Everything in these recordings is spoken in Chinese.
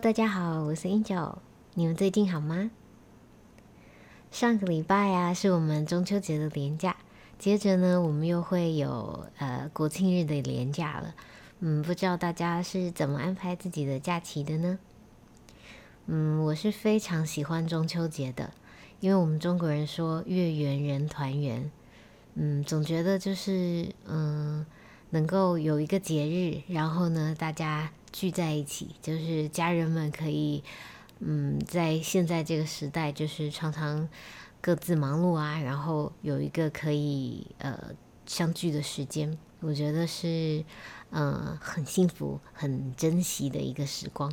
大家好，我是 Angel，你们最近好吗？上个礼拜啊，是我们中秋节的连假，接着呢，我们又会有呃国庆日的连假了。嗯，不知道大家是怎么安排自己的假期的呢？嗯，我是非常喜欢中秋节的，因为我们中国人说月圆人团圆。嗯，总觉得就是嗯，能够有一个节日，然后呢，大家。聚在一起，就是家人们可以，嗯，在现在这个时代，就是常常各自忙碌啊，然后有一个可以呃相聚的时间，我觉得是嗯很幸福、很珍惜的一个时光。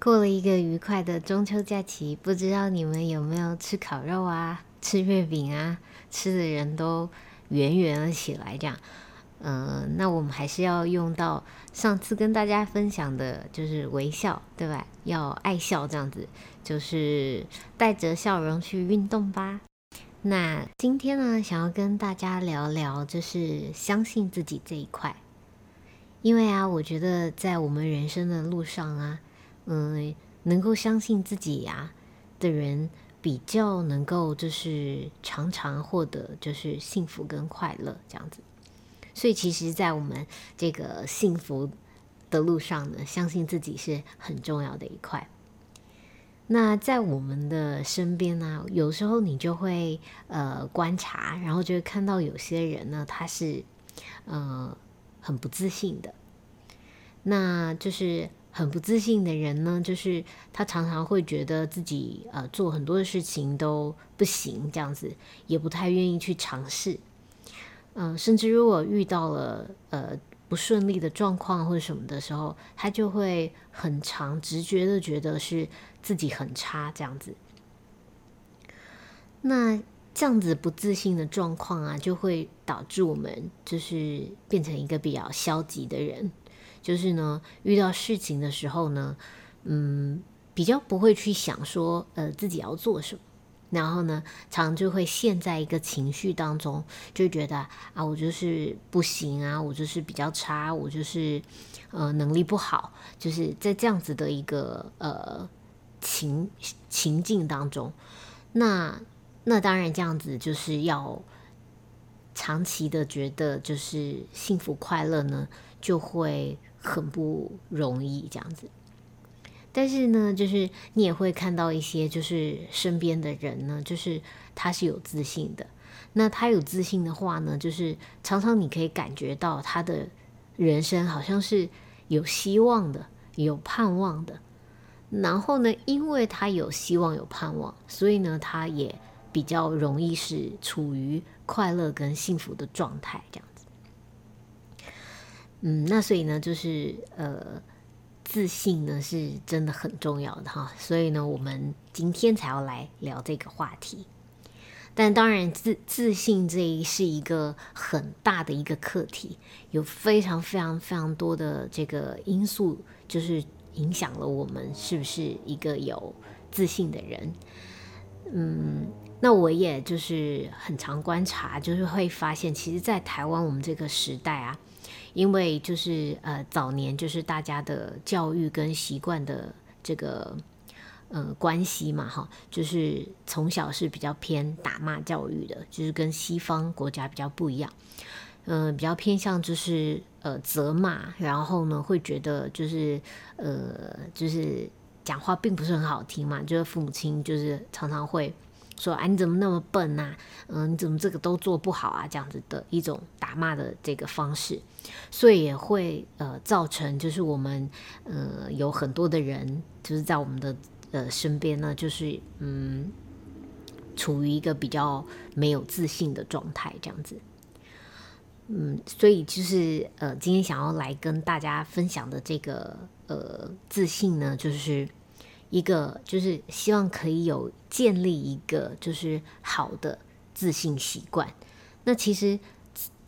过了一个愉快的中秋假期，不知道你们有没有吃烤肉啊、吃月饼啊，吃的人都圆圆了起来，这样。嗯，那我们还是要用到上次跟大家分享的，就是微笑，对吧？要爱笑，这样子就是带着笑容去运动吧。那今天呢，想要跟大家聊聊，就是相信自己这一块。因为啊，我觉得在我们人生的路上啊，嗯，能够相信自己呀的人，比较能够就是常常获得就是幸福跟快乐这样子。所以，其实，在我们这个幸福的路上呢，相信自己是很重要的一块。那在我们的身边呢，有时候你就会呃观察，然后就会看到有些人呢，他是呃很不自信的。那就是很不自信的人呢，就是他常常会觉得自己呃做很多的事情都不行，这样子也不太愿意去尝试。嗯，甚至如果遇到了呃不顺利的状况或者什么的时候，他就会很长直觉的觉得是自己很差这样子。那这样子不自信的状况啊，就会导致我们就是变成一个比较消极的人，就是呢遇到事情的时候呢，嗯，比较不会去想说呃自己要做什么。然后呢，常就会陷在一个情绪当中，就觉得啊，我就是不行啊，我就是比较差，我就是呃能力不好，就是在这样子的一个呃情情境当中，那那当然这样子就是要长期的觉得就是幸福快乐呢，就会很不容易这样子。但是呢，就是你也会看到一些，就是身边的人呢，就是他是有自信的。那他有自信的话呢，就是常常你可以感觉到他的人生好像是有希望的、有盼望的。然后呢，因为他有希望、有盼望，所以呢，他也比较容易是处于快乐跟幸福的状态这样子。嗯，那所以呢，就是呃。自信呢是真的很重要的哈，所以呢，我们今天才要来聊这个话题。但当然，自自信这一是一个很大的一个课题，有非常非常非常多的这个因素，就是影响了我们是不是一个有自信的人。嗯，那我也就是很常观察，就是会发现，其实，在台湾我们这个时代啊。因为就是呃早年就是大家的教育跟习惯的这个呃关系嘛哈，就是从小是比较偏打骂教育的，就是跟西方国家比较不一样，嗯，比较偏向就是呃责骂，然后呢会觉得就是呃就是讲话并不是很好听嘛，就是父母亲就是常常会。说啊，你怎么那么笨呐？嗯，你怎么这个都做不好啊？这样子的一种打骂的这个方式，所以也会呃造成，就是我们呃有很多的人，就是在我们的呃身边呢，就是嗯处于一个比较没有自信的状态，这样子。嗯，所以就是呃今天想要来跟大家分享的这个呃自信呢，就是。一个就是希望可以有建立一个就是好的自信习惯。那其实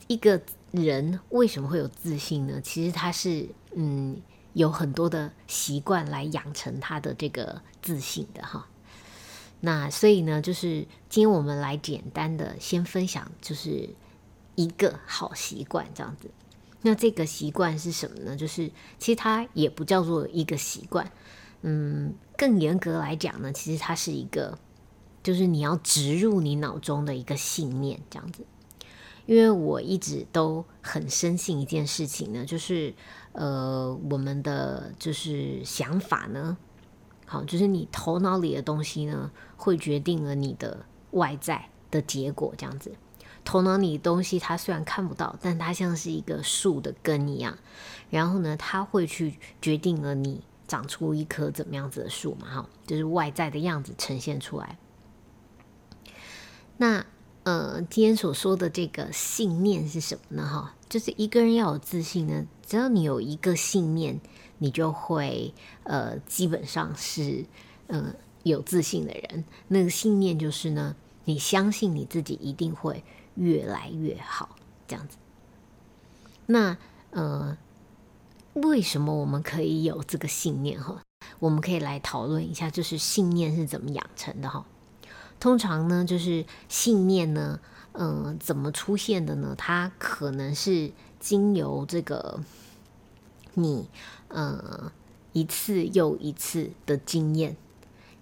一个人为什么会有自信呢？其实他是嗯有很多的习惯来养成他的这个自信的哈。那所以呢，就是今天我们来简单的先分享，就是一个好习惯这样子。那这个习惯是什么呢？就是其实它也不叫做一个习惯，嗯，更严格来讲呢，其实它是一个，就是你要植入你脑中的一个信念，这样子。因为我一直都很深信一件事情呢，就是呃，我们的就是想法呢，好，就是你头脑里的东西呢，会决定了你的外在的结果，这样子。头脑里的东西，它虽然看不到，但它像是一个树的根一样，然后呢，它会去决定了你长出一棵怎么样子的树嘛，哈，就是外在的样子呈现出来。那呃，今天所说的这个信念是什么呢？哈，就是一个人要有自信呢，只要你有一个信念，你就会呃，基本上是呃有自信的人。那个信念就是呢，你相信你自己一定会。越来越好，这样子。那呃，为什么我们可以有这个信念？哈，我们可以来讨论一下，就是信念是怎么养成的？哈，通常呢，就是信念呢，嗯，怎么出现的呢？它可能是经由这个你呃一次又一次的经验，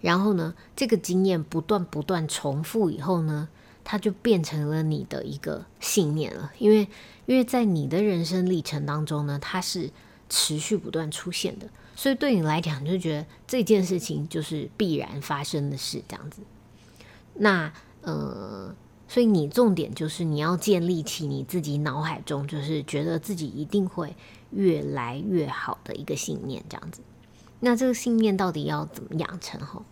然后呢，这个经验不断不断重复以后呢。它就变成了你的一个信念了，因为因为在你的人生历程当中呢，它是持续不断出现的，所以对你来讲，就觉得这件事情就是必然发生的事，这样子。那呃，所以你重点就是你要建立起你自己脑海中就是觉得自己一定会越来越好的一个信念，这样子。那这个信念到底要怎么养成？哈，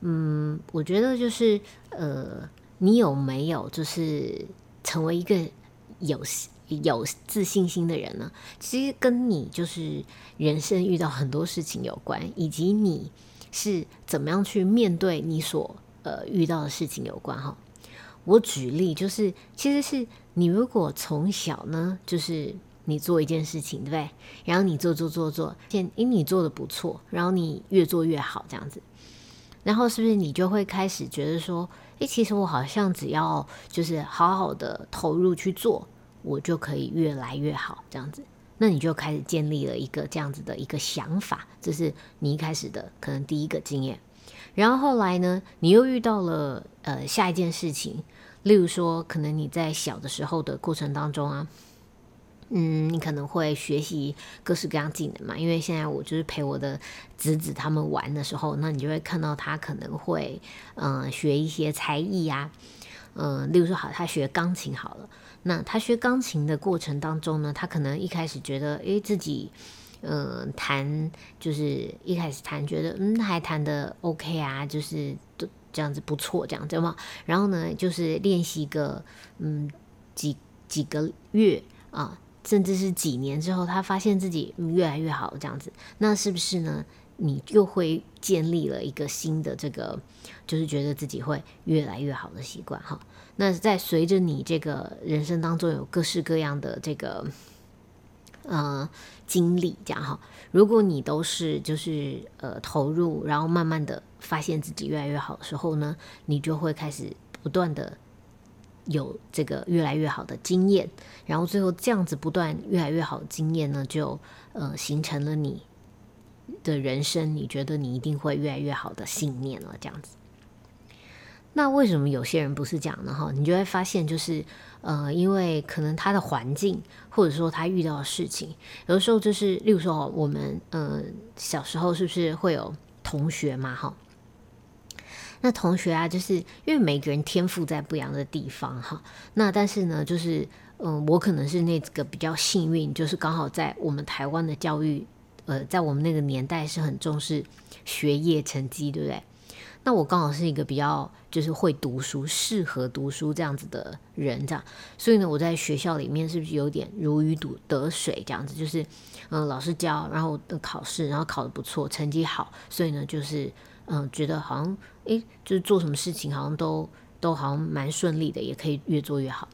嗯，我觉得就是呃。你有没有就是成为一个有有自信心的人呢？其实跟你就是人生遇到很多事情有关，以及你是怎么样去面对你所呃遇到的事情有关哈。我举例就是，其实是你如果从小呢，就是你做一件事情，对不对？然后你做做做做，见因你做的不错，然后你越做越好这样子，然后是不是你就会开始觉得说？诶，其实我好像只要就是好好的投入去做，我就可以越来越好这样子。那你就开始建立了一个这样子的一个想法，这是你一开始的可能第一个经验。然后后来呢，你又遇到了呃下一件事情，例如说，可能你在小的时候的过程当中啊。嗯，你可能会学习各式各样技能嘛，因为现在我就是陪我的侄子他们玩的时候，那你就会看到他可能会嗯学一些才艺呀，嗯，例如说好，他学钢琴好了，那他学钢琴的过程当中呢，他可能一开始觉得诶自己嗯弹就是一开始弹觉得嗯还弹的 OK 啊，就是都这样子不错这样对吗？然后呢就是练习个嗯几几个月啊。甚至是几年之后，他发现自己越来越好，这样子，那是不是呢？你又会建立了一个新的这个，就是觉得自己会越来越好的习惯哈。那在随着你这个人生当中有各式各样的这个呃经历，这样哈，如果你都是就是呃投入，然后慢慢的发现自己越来越好的时候呢，你就会开始不断的。有这个越来越好的经验，然后最后这样子不断越来越好的经验呢，就呃形成了你的人生，你觉得你一定会越来越好的信念了。这样子，那为什么有些人不是这样呢？哈，你就会发现，就是呃，因为可能他的环境，或者说他遇到的事情，有的时候就是，例如说我们呃小时候是不是会有同学嘛？哈。那同学啊，就是因为每个人天赋在不一样的地方哈。那但是呢，就是嗯，我可能是那个比较幸运，就是刚好在我们台湾的教育，呃，在我们那个年代是很重视学业成绩，对不对？那我刚好是一个比较就是会读书、适合读书这样子的人，这样。所以呢，我在学校里面是不是有点如鱼得得水这样子？就是嗯，老师教，然后考试，然后考得不错，成绩好，所以呢，就是嗯，觉得好像。诶，就是做什么事情好像都都好像蛮顺利的，也可以越做越好。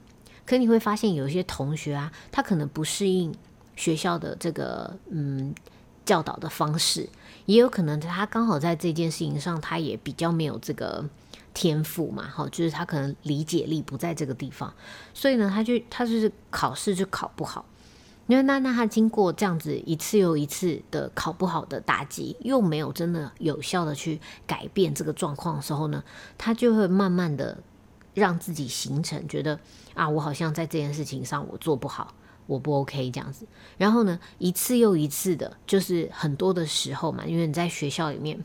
可你会发现有一些同学啊，他可能不适应学校的这个嗯教导的方式，也有可能他刚好在这件事情上，他也比较没有这个天赋嘛，哈，就是他可能理解力不在这个地方，所以呢，他就他就是考试就考不好。因为那那他经过这样子一次又一次的考不好的打击，又没有真的有效的去改变这个状况的时候呢，他就会慢慢的让自己形成觉得啊，我好像在这件事情上我做不好，我不 OK 这样子。然后呢，一次又一次的，就是很多的时候嘛，因为你在学校里面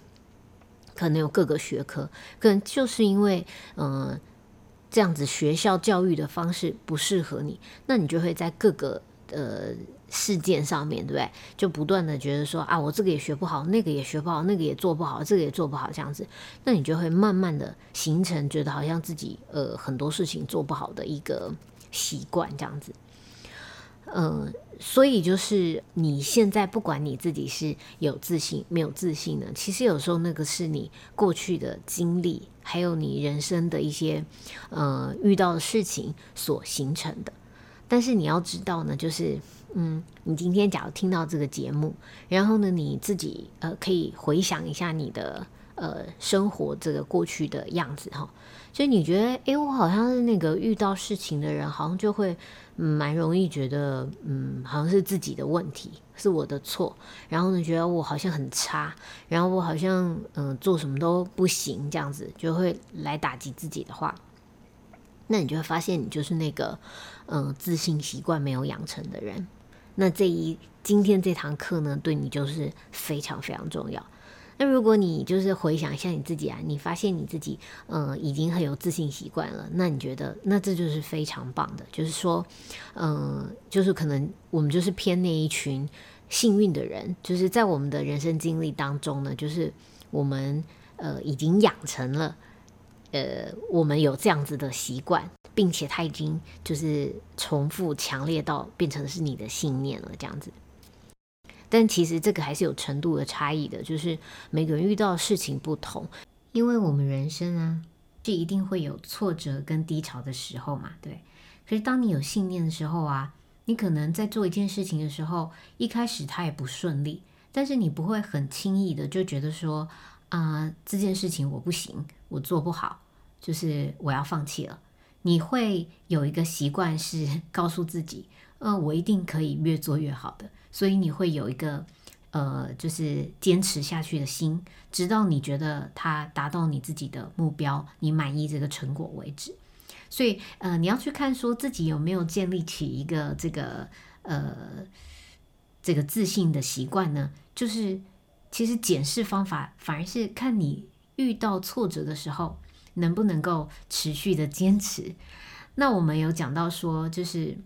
可能有各个学科，可能就是因为嗯这样子学校教育的方式不适合你，那你就会在各个。呃，事件上面对不对？就不断的觉得说啊，我这个也学不好，那个也学不好，那个也做不好，这个也做不好，这样子，那你就会慢慢的形成觉得好像自己呃很多事情做不好的一个习惯，这样子。嗯，所以就是你现在不管你自己是有自信没有自信呢，其实有时候那个是你过去的经历，还有你人生的一些呃遇到的事情所形成的。但是你要知道呢，就是，嗯，你今天假如听到这个节目，然后呢，你自己呃可以回想一下你的呃生活这个过去的样子哈，所以你觉得，诶，我好像是那个遇到事情的人，好像就会蛮容易觉得，嗯，好像是自己的问题，是我的错，然后呢，觉得我好像很差，然后我好像嗯做什么都不行，这样子就会来打击自己的话。那你就会发现，你就是那个，嗯，自信习惯没有养成的人。那这一今天这堂课呢，对你就是非常非常重要。那如果你就是回想一下你自己啊，你发现你自己，嗯，已经很有自信习惯了，那你觉得，那这就是非常棒的。就是说，嗯，就是可能我们就是偏那一群幸运的人，就是在我们的人生经历当中呢，就是我们呃已经养成了。呃，我们有这样子的习惯，并且它已经就是重复强烈到变成是你的信念了，这样子。但其实这个还是有程度的差异的，就是每个人遇到的事情不同，因为我们人生啊，是一定会有挫折跟低潮的时候嘛，对。可是当你有信念的时候啊，你可能在做一件事情的时候，一开始它也不顺利，但是你不会很轻易的就觉得说啊，这件事情我不行，我做不好。就是我要放弃了，你会有一个习惯是 告诉自己，呃，我一定可以越做越好的，所以你会有一个呃，就是坚持下去的心，直到你觉得它达到你自己的目标，你满意这个成果为止。所以呃，你要去看说自己有没有建立起一个这个呃这个自信的习惯呢？就是其实检视方法反而是看你遇到挫折的时候。能不能够持续的坚持？那我们有讲到说，就是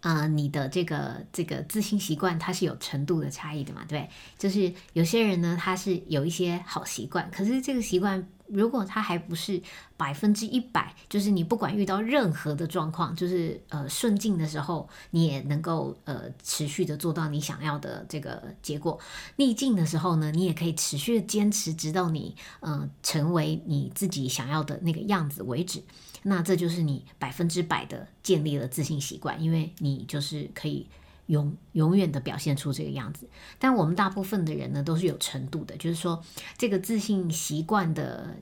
啊，你的这个这个自信习惯，它是有程度的差异的嘛，对就是有些人呢，他是有一些好习惯，可是这个习惯。如果他还不是百分之一百，就是你不管遇到任何的状况，就是呃顺境的时候，你也能够呃持续的做到你想要的这个结果；逆境的时候呢，你也可以持续的坚持，直到你嗯成为你自己想要的那个样子为止。那这就是你百分之百的建立了自信习惯，因为你就是可以。永永远的表现出这个样子，但我们大部分的人呢都是有程度的，就是说这个自信习惯的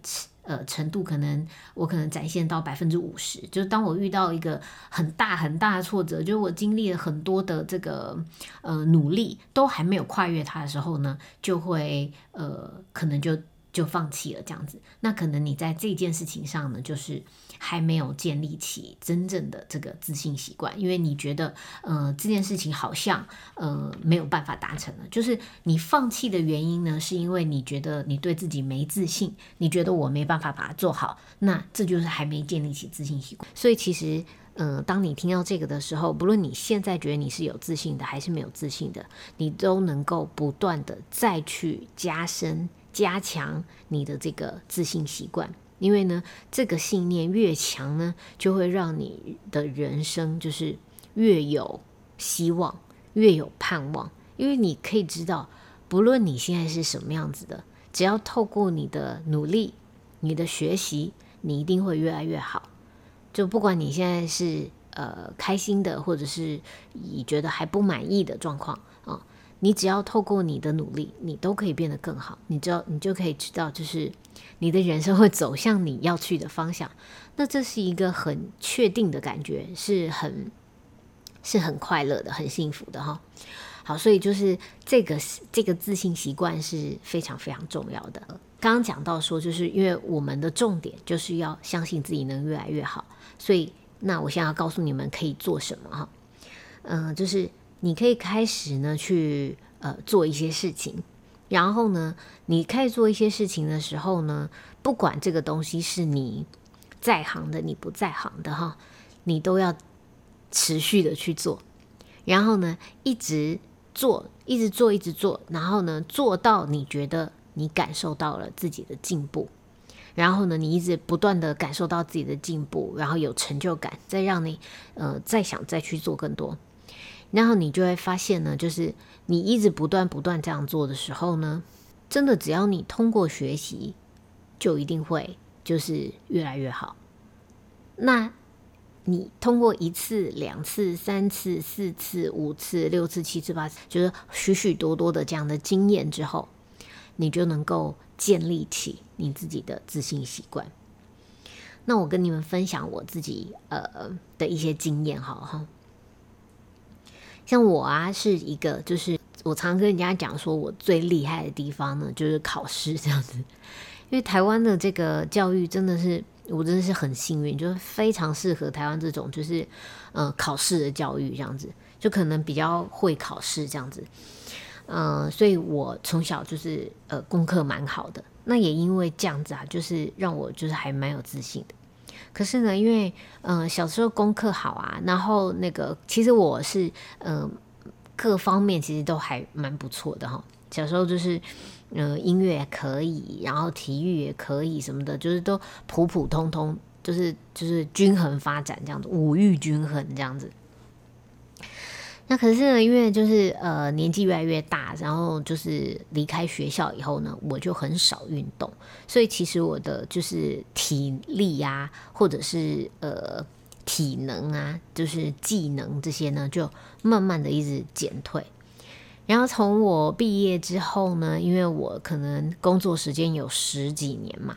呃程度，可能我可能展现到百分之五十，就是当我遇到一个很大很大的挫折，就是我经历了很多的这个呃努力，都还没有跨越它的时候呢，就会呃可能就就放弃了这样子。那可能你在这件事情上呢，就是。还没有建立起真正的这个自信习惯，因为你觉得，呃，这件事情好像，呃，没有办法达成了。就是你放弃的原因呢，是因为你觉得你对自己没自信，你觉得我没办法把它做好，那这就是还没建立起自信习惯。所以其实，嗯，当你听到这个的时候，不论你现在觉得你是有自信的，还是没有自信的，你都能够不断的再去加深、加强你的这个自信习惯。因为呢，这个信念越强呢，就会让你的人生就是越有希望，越有盼望。因为你可以知道，不论你现在是什么样子的，只要透过你的努力、你的学习，你一定会越来越好。就不管你现在是呃开心的，或者是你觉得还不满意的状况，你只要透过你的努力，你都可以变得更好。你知道，你就可以知道，就是。你的人生会走向你要去的方向，那这是一个很确定的感觉，是很是很快乐的、很幸福的哈。好，所以就是这个这个自信习惯是非常非常重要的。刚刚讲到说，就是因为我们的重点就是要相信自己能越来越好，所以那我现在要告诉你们可以做什么哈。嗯，就是你可以开始呢去呃做一些事情，然后呢，你开始做一些事情的时候呢，不管这个东西是你在行的，你不在行的哈，你都要持续的去做，然后呢，一直。做，一直做，一直做，然后呢，做到你觉得你感受到了自己的进步，然后呢，你一直不断的感受到自己的进步，然后有成就感，再让你呃再想再去做更多，然后你就会发现呢，就是你一直不断不断这样做的时候呢，真的只要你通过学习，就一定会就是越来越好。那。你通过一次、两次、三次、四次、五次、六次、七次、八次，就是许许多多的这样的经验之后，你就能够建立起你自己的自信习惯。那我跟你们分享我自己呃的一些经验，好哈。像我啊，是一个就是我常跟人家讲说，我最厉害的地方呢，就是考试这样子。因为台湾的这个教育真的是。我真的是很幸运，就是非常适合台湾这种就是呃考试的教育这样子，就可能比较会考试这样子，嗯，所以我从小就是呃功课蛮好的，那也因为这样子啊，就是让我就是还蛮有自信的。可是呢，因为嗯小时候功课好啊，然后那个其实我是嗯各方面其实都还蛮不错的哈，小时候就是。嗯，音乐也可以，然后体育也可以，什么的，就是都普普通通，就是就是均衡发展这样子，五育均衡这样子。那可是呢，因为就是呃年纪越来越大，然后就是离开学校以后呢，我就很少运动，所以其实我的就是体力啊，或者是呃体能啊，就是技能这些呢，就慢慢的一直减退。然后从我毕业之后呢，因为我可能工作时间有十几年嘛，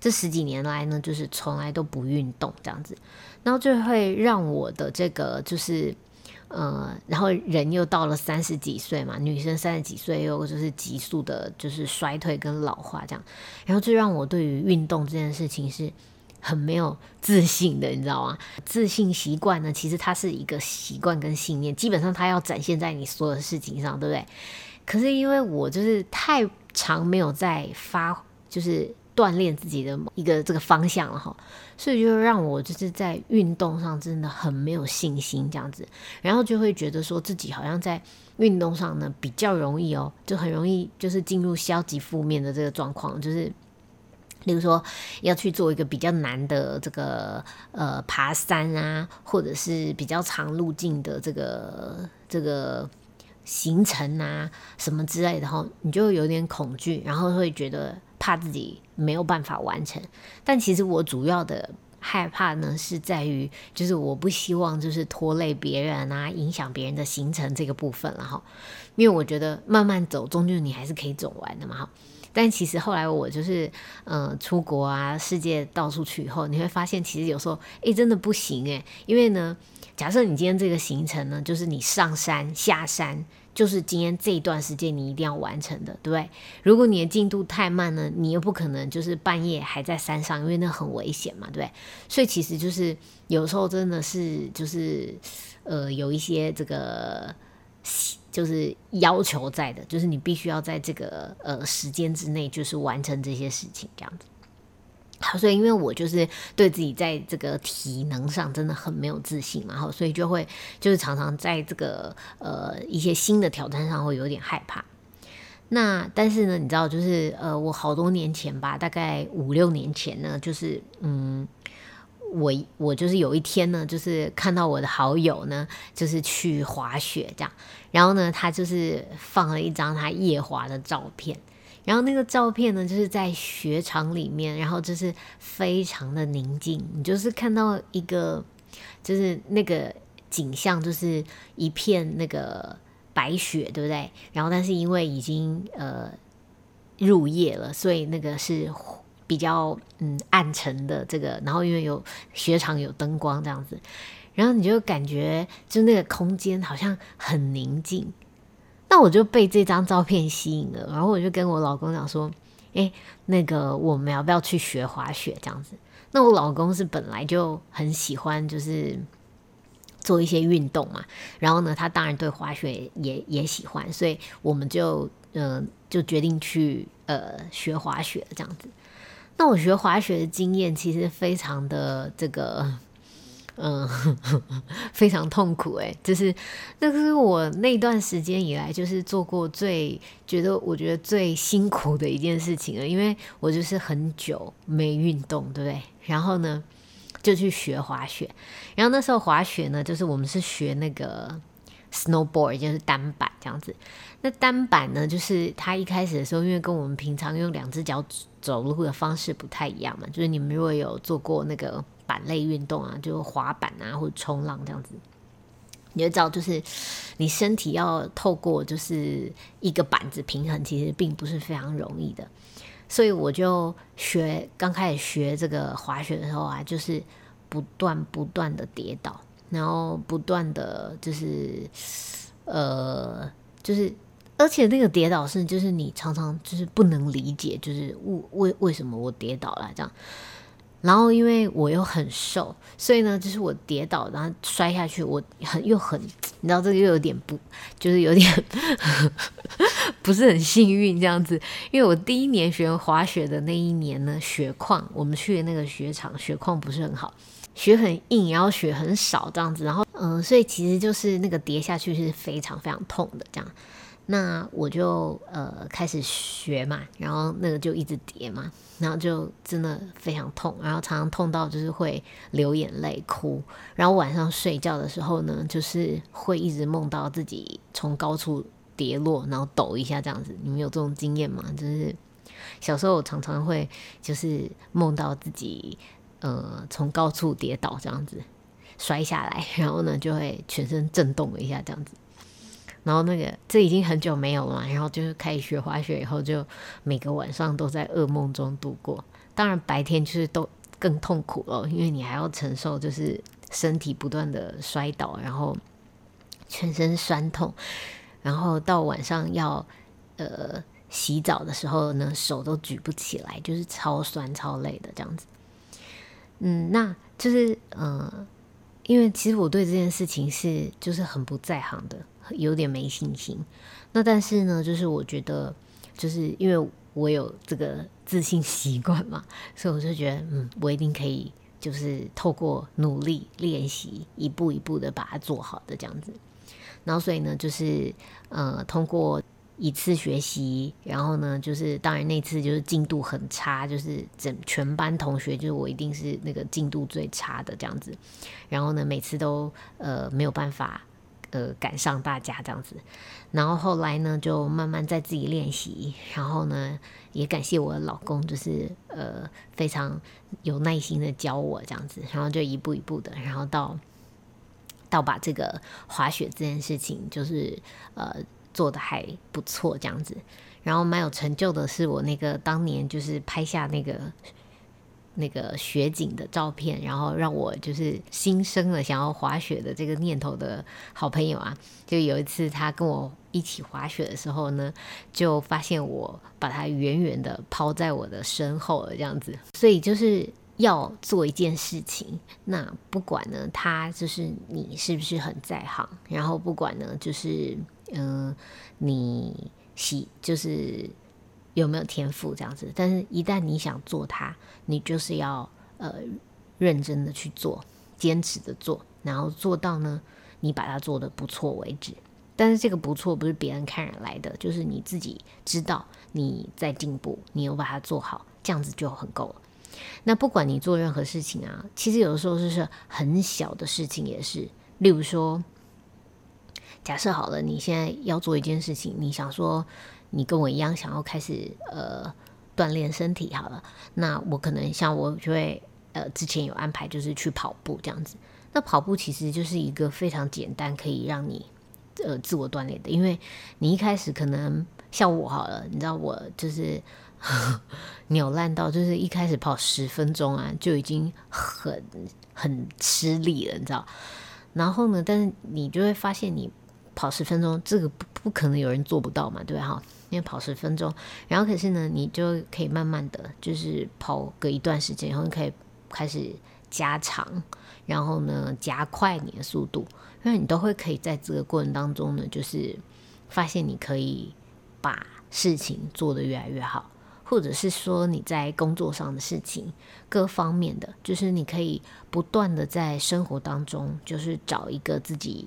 这十几年来呢，就是从来都不运动这样子，然后就会让我的这个就是呃，然后人又到了三十几岁嘛，女生三十几岁又就是急速的，就是衰退跟老化这样，然后最让我对于运动这件事情是。很没有自信的，你知道吗？自信习惯呢，其实它是一个习惯跟信念，基本上它要展现在你所有的事情上，对不对？可是因为我就是太长没有在发，就是锻炼自己的一个这个方向了哈，所以就让我就是在运动上真的很没有信心这样子，然后就会觉得说自己好像在运动上呢比较容易哦，就很容易就是进入消极负面的这个状况，就是。例如说，要去做一个比较难的这个呃爬山啊，或者是比较长路径的这个这个行程啊，什么之类的哈，你就有点恐惧，然后会觉得怕自己没有办法完成。但其实我主要的害怕呢，是在于就是我不希望就是拖累别人啊，影响别人的行程这个部分了哈。因为我觉得慢慢走，终究你还是可以走完的嘛哈。但其实后来我就是，嗯，出国啊，世界到处去以后，你会发现其实有时候，哎，真的不行诶。因为呢，假设你今天这个行程呢，就是你上山下山，就是今天这一段时间你一定要完成的，对不对？如果你的进度太慢呢，你又不可能就是半夜还在山上，因为那很危险嘛，对不对？所以其实就是有时候真的是就是，呃，有一些这个。就是要求在的，就是你必须要在这个呃时间之内，就是完成这些事情这样子。好，所以因为我就是对自己在这个体能上真的很没有自信嘛，然后所以就会就是常常在这个呃一些新的挑战上会有点害怕。那但是呢，你知道，就是呃我好多年前吧，大概五六年前呢，就是嗯。我我就是有一天呢，就是看到我的好友呢，就是去滑雪这样，然后呢，他就是放了一张他夜滑的照片，然后那个照片呢，就是在雪场里面，然后就是非常的宁静，你就是看到一个就是那个景象，就是一片那个白雪，对不对？然后但是因为已经呃入夜了，所以那个是。比较嗯暗沉的这个，然后因为有雪场有灯光这样子，然后你就感觉就那个空间好像很宁静。那我就被这张照片吸引了，然后我就跟我老公讲说：“诶，那个我们要不要去学滑雪？这样子。”那我老公是本来就很喜欢，就是做一些运动嘛。然后呢，他当然对滑雪也也喜欢，所以我们就嗯就决定去呃学滑雪这样子。那我学滑雪的经验其实非常的这个。嗯，非常痛苦哎，就是那是我那段时间以来就是做过最觉得我觉得最辛苦的一件事情了，因为我就是很久没运动，对不对？然后呢，就去学滑雪，然后那时候滑雪呢，就是我们是学那个 snowboard，就是单板这样子。那单板呢，就是它一开始的时候，因为跟我们平常用两只脚走路的方式不太一样嘛，就是你们如果有做过那个。板类运动啊，就滑板啊，或者冲浪这样子，你就知道，就是你身体要透过就是一个板子平衡，其实并不是非常容易的。所以我就学刚开始学这个滑雪的时候啊，就是不断不断的跌倒，然后不断的就是呃，就是而且那个跌倒是就是你常常就是不能理解，就是为为为什么我跌倒了这样。然后因为我又很瘦，所以呢，就是我跌倒，然后摔下去，我很又很，你知道这个又有点不，就是有点 不是很幸运这样子。因为我第一年学滑雪的那一年呢，雪况我们去的那个雪场，雪况不是很好，雪很硬，然后雪很少这样子。然后嗯，所以其实就是那个跌下去是非常非常痛的这样。那我就呃开始学嘛，然后那个就一直跌嘛，然后就真的非常痛，然后常常痛到就是会流眼泪哭，然后晚上睡觉的时候呢，就是会一直梦到自己从高处跌落，然后抖一下这样子。你们有这种经验吗？就是小时候常常会就是梦到自己呃从高处跌倒这样子摔下来，然后呢就会全身震动了一下这样子。然后那个这已经很久没有了，然后就是开始学滑雪以后，就每个晚上都在噩梦中度过。当然白天就是都更痛苦了，因为你还要承受就是身体不断的摔倒，然后全身酸痛，然后到晚上要呃洗澡的时候呢，手都举不起来，就是超酸超累的这样子。嗯，那就是嗯，因为其实我对这件事情是就是很不在行的。有点没信心，那但是呢，就是我觉得，就是因为我有这个自信习惯嘛，所以我就觉得，嗯，我一定可以，就是透过努力练习，一步一步的把它做好的这样子。然后所以呢，就是呃，通过一次学习，然后呢，就是当然那次就是进度很差，就是整全班同学就是我一定是那个进度最差的这样子。然后呢，每次都呃没有办法。呃，赶上大家这样子，然后后来呢，就慢慢在自己练习，然后呢，也感谢我老公，就是呃非常有耐心的教我这样子，然后就一步一步的，然后到到把这个滑雪这件事情，就是呃做的还不错这样子，然后蛮有成就的是我那个当年就是拍下那个。那个雪景的照片，然后让我就是新生了想要滑雪的这个念头的好朋友啊，就有一次他跟我一起滑雪的时候呢，就发现我把它远远的抛在我的身后了，这样子。所以就是要做一件事情，那不管呢，他就是你是不是很在行，然后不管呢，就是嗯，你喜就是。有没有天赋这样子？但是，一旦你想做它，你就是要呃认真的去做，坚持的做，然后做到呢，你把它做的不错为止。但是这个不错不是别人看人来的，就是你自己知道你在进步，你有把它做好，这样子就很够了。那不管你做任何事情啊，其实有的时候就是很小的事情也是。例如说，假设好了，你现在要做一件事情，你想说。你跟我一样想要开始呃锻炼身体好了，那我可能像我就会呃之前有安排就是去跑步这样子。那跑步其实就是一个非常简单可以让你呃自我锻炼的，因为你一开始可能像我好了，你知道我就是 扭烂到就是一开始跑十分钟啊就已经很很吃力了，你知道。然后呢，但是你就会发现你跑十分钟，这个不不可能有人做不到嘛，对吧？哈，因为跑十分钟，然后可是呢，你就可以慢慢的就是跑个一段时间，然后你可以开始加长，然后呢加快你的速度，因为你都会可以在这个过程当中呢，就是发现你可以把事情做得越来越好。或者是说你在工作上的事情，各方面的，就是你可以不断的在生活当中，就是找一个自己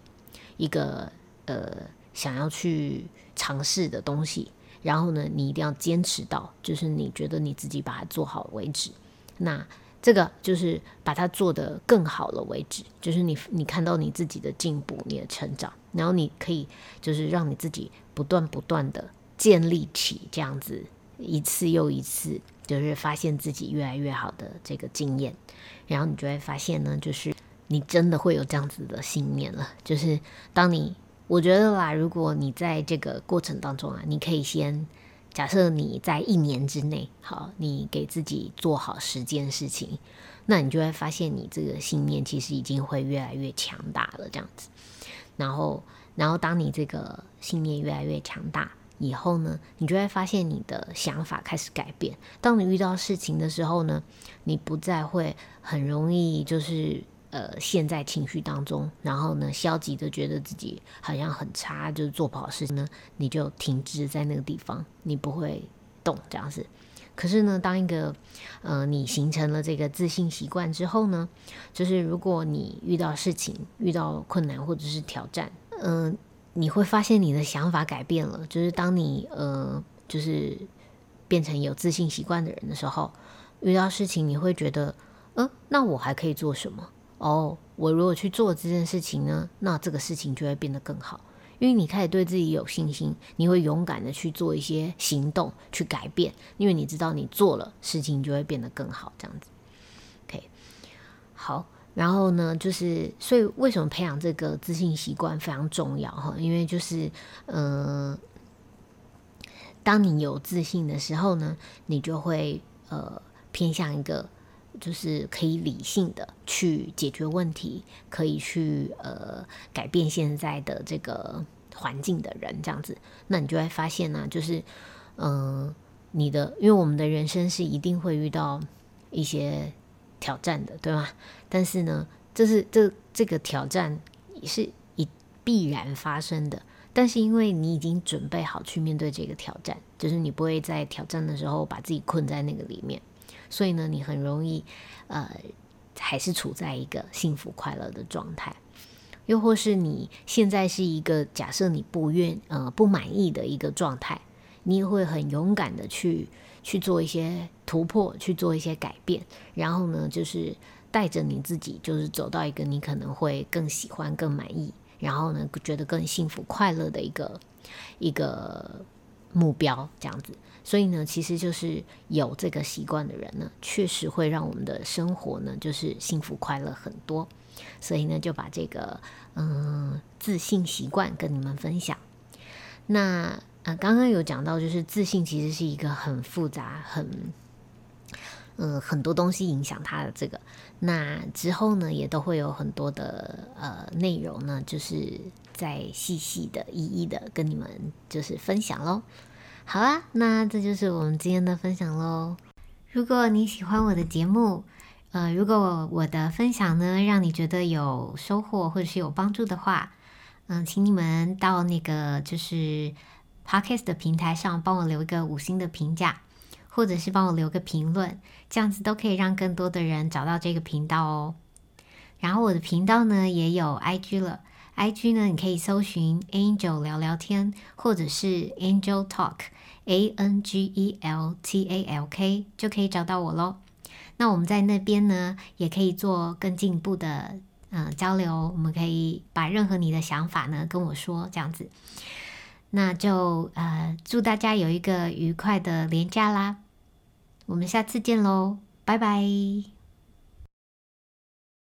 一个呃想要去尝试的东西，然后呢，你一定要坚持到，就是你觉得你自己把它做好为止。那这个就是把它做得更好了为止，就是你你看到你自己的进步，你的成长，然后你可以就是让你自己不断不断的建立起这样子。一次又一次，就是发现自己越来越好的这个经验，然后你就会发现呢，就是你真的会有这样子的信念了。就是当你，我觉得啦，如果你在这个过程当中啊，你可以先假设你在一年之内，好，你给自己做好十件事情，那你就会发现你这个信念其实已经会越来越强大了，这样子。然后，然后当你这个信念越来越强大。以后呢，你就会发现你的想法开始改变。当你遇到事情的时候呢，你不再会很容易就是呃陷在情绪当中，然后呢消极的觉得自己好像很差，就是做不好事呢，你就停滞在那个地方，你不会动这样子。可是呢，当一个呃你形成了这个自信习惯之后呢，就是如果你遇到事情、遇到困难或者是挑战，嗯。你会发现你的想法改变了，就是当你呃，就是变成有自信习惯的人的时候，遇到事情你会觉得，呃，那我还可以做什么？哦，我如果去做这件事情呢，那这个事情就会变得更好，因为你开始对自己有信心，你会勇敢的去做一些行动去改变，因为你知道你做了事情就会变得更好，这样子。OK，好。然后呢，就是所以为什么培养这个自信习惯非常重要哈？因为就是，嗯，当你有自信的时候呢，你就会呃偏向一个就是可以理性的去解决问题，可以去呃改变现在的这个环境的人这样子。那你就会发现呢，就是嗯，你的因为我们的人生是一定会遇到一些。挑战的，对吗？但是呢，这是这这个挑战是一必然发生的。但是因为你已经准备好去面对这个挑战，就是你不会在挑战的时候把自己困在那个里面，所以呢，你很容易呃还是处在一个幸福快乐的状态。又或是你现在是一个假设你不愿呃不满意的一个状态，你也会很勇敢的去。去做一些突破，去做一些改变，然后呢，就是带着你自己，就是走到一个你可能会更喜欢、更满意，然后呢，觉得更幸福、快乐的一个一个目标，这样子。所以呢，其实就是有这个习惯的人呢，确实会让我们的生活呢，就是幸福快乐很多。所以呢，就把这个嗯自信习惯跟你们分享。那。啊，刚刚有讲到，就是自信其实是一个很复杂、很嗯很多东西影响他的这个。那之后呢，也都会有很多的呃内容呢，就是再细细的、一一的跟你们就是分享喽。好啦，那这就是我们今天的分享喽。如果你喜欢我的节目，呃，如果我的分享呢让你觉得有收获或者是有帮助的话，嗯，请你们到那个就是。Podcast 的平台上帮我留一个五星的评价，或者是帮我留个评论，这样子都可以让更多的人找到这个频道哦。然后我的频道呢也有 IG 了，IG 呢你可以搜寻 Angel 聊聊天，或者是 Angel Talk，A N G E L T A L K 就可以找到我喽。那我们在那边呢也可以做更进一步的嗯交流，我们可以把任何你的想法呢跟我说，这样子。那就呃，祝大家有一个愉快的连假啦！我们下次见喽，拜拜。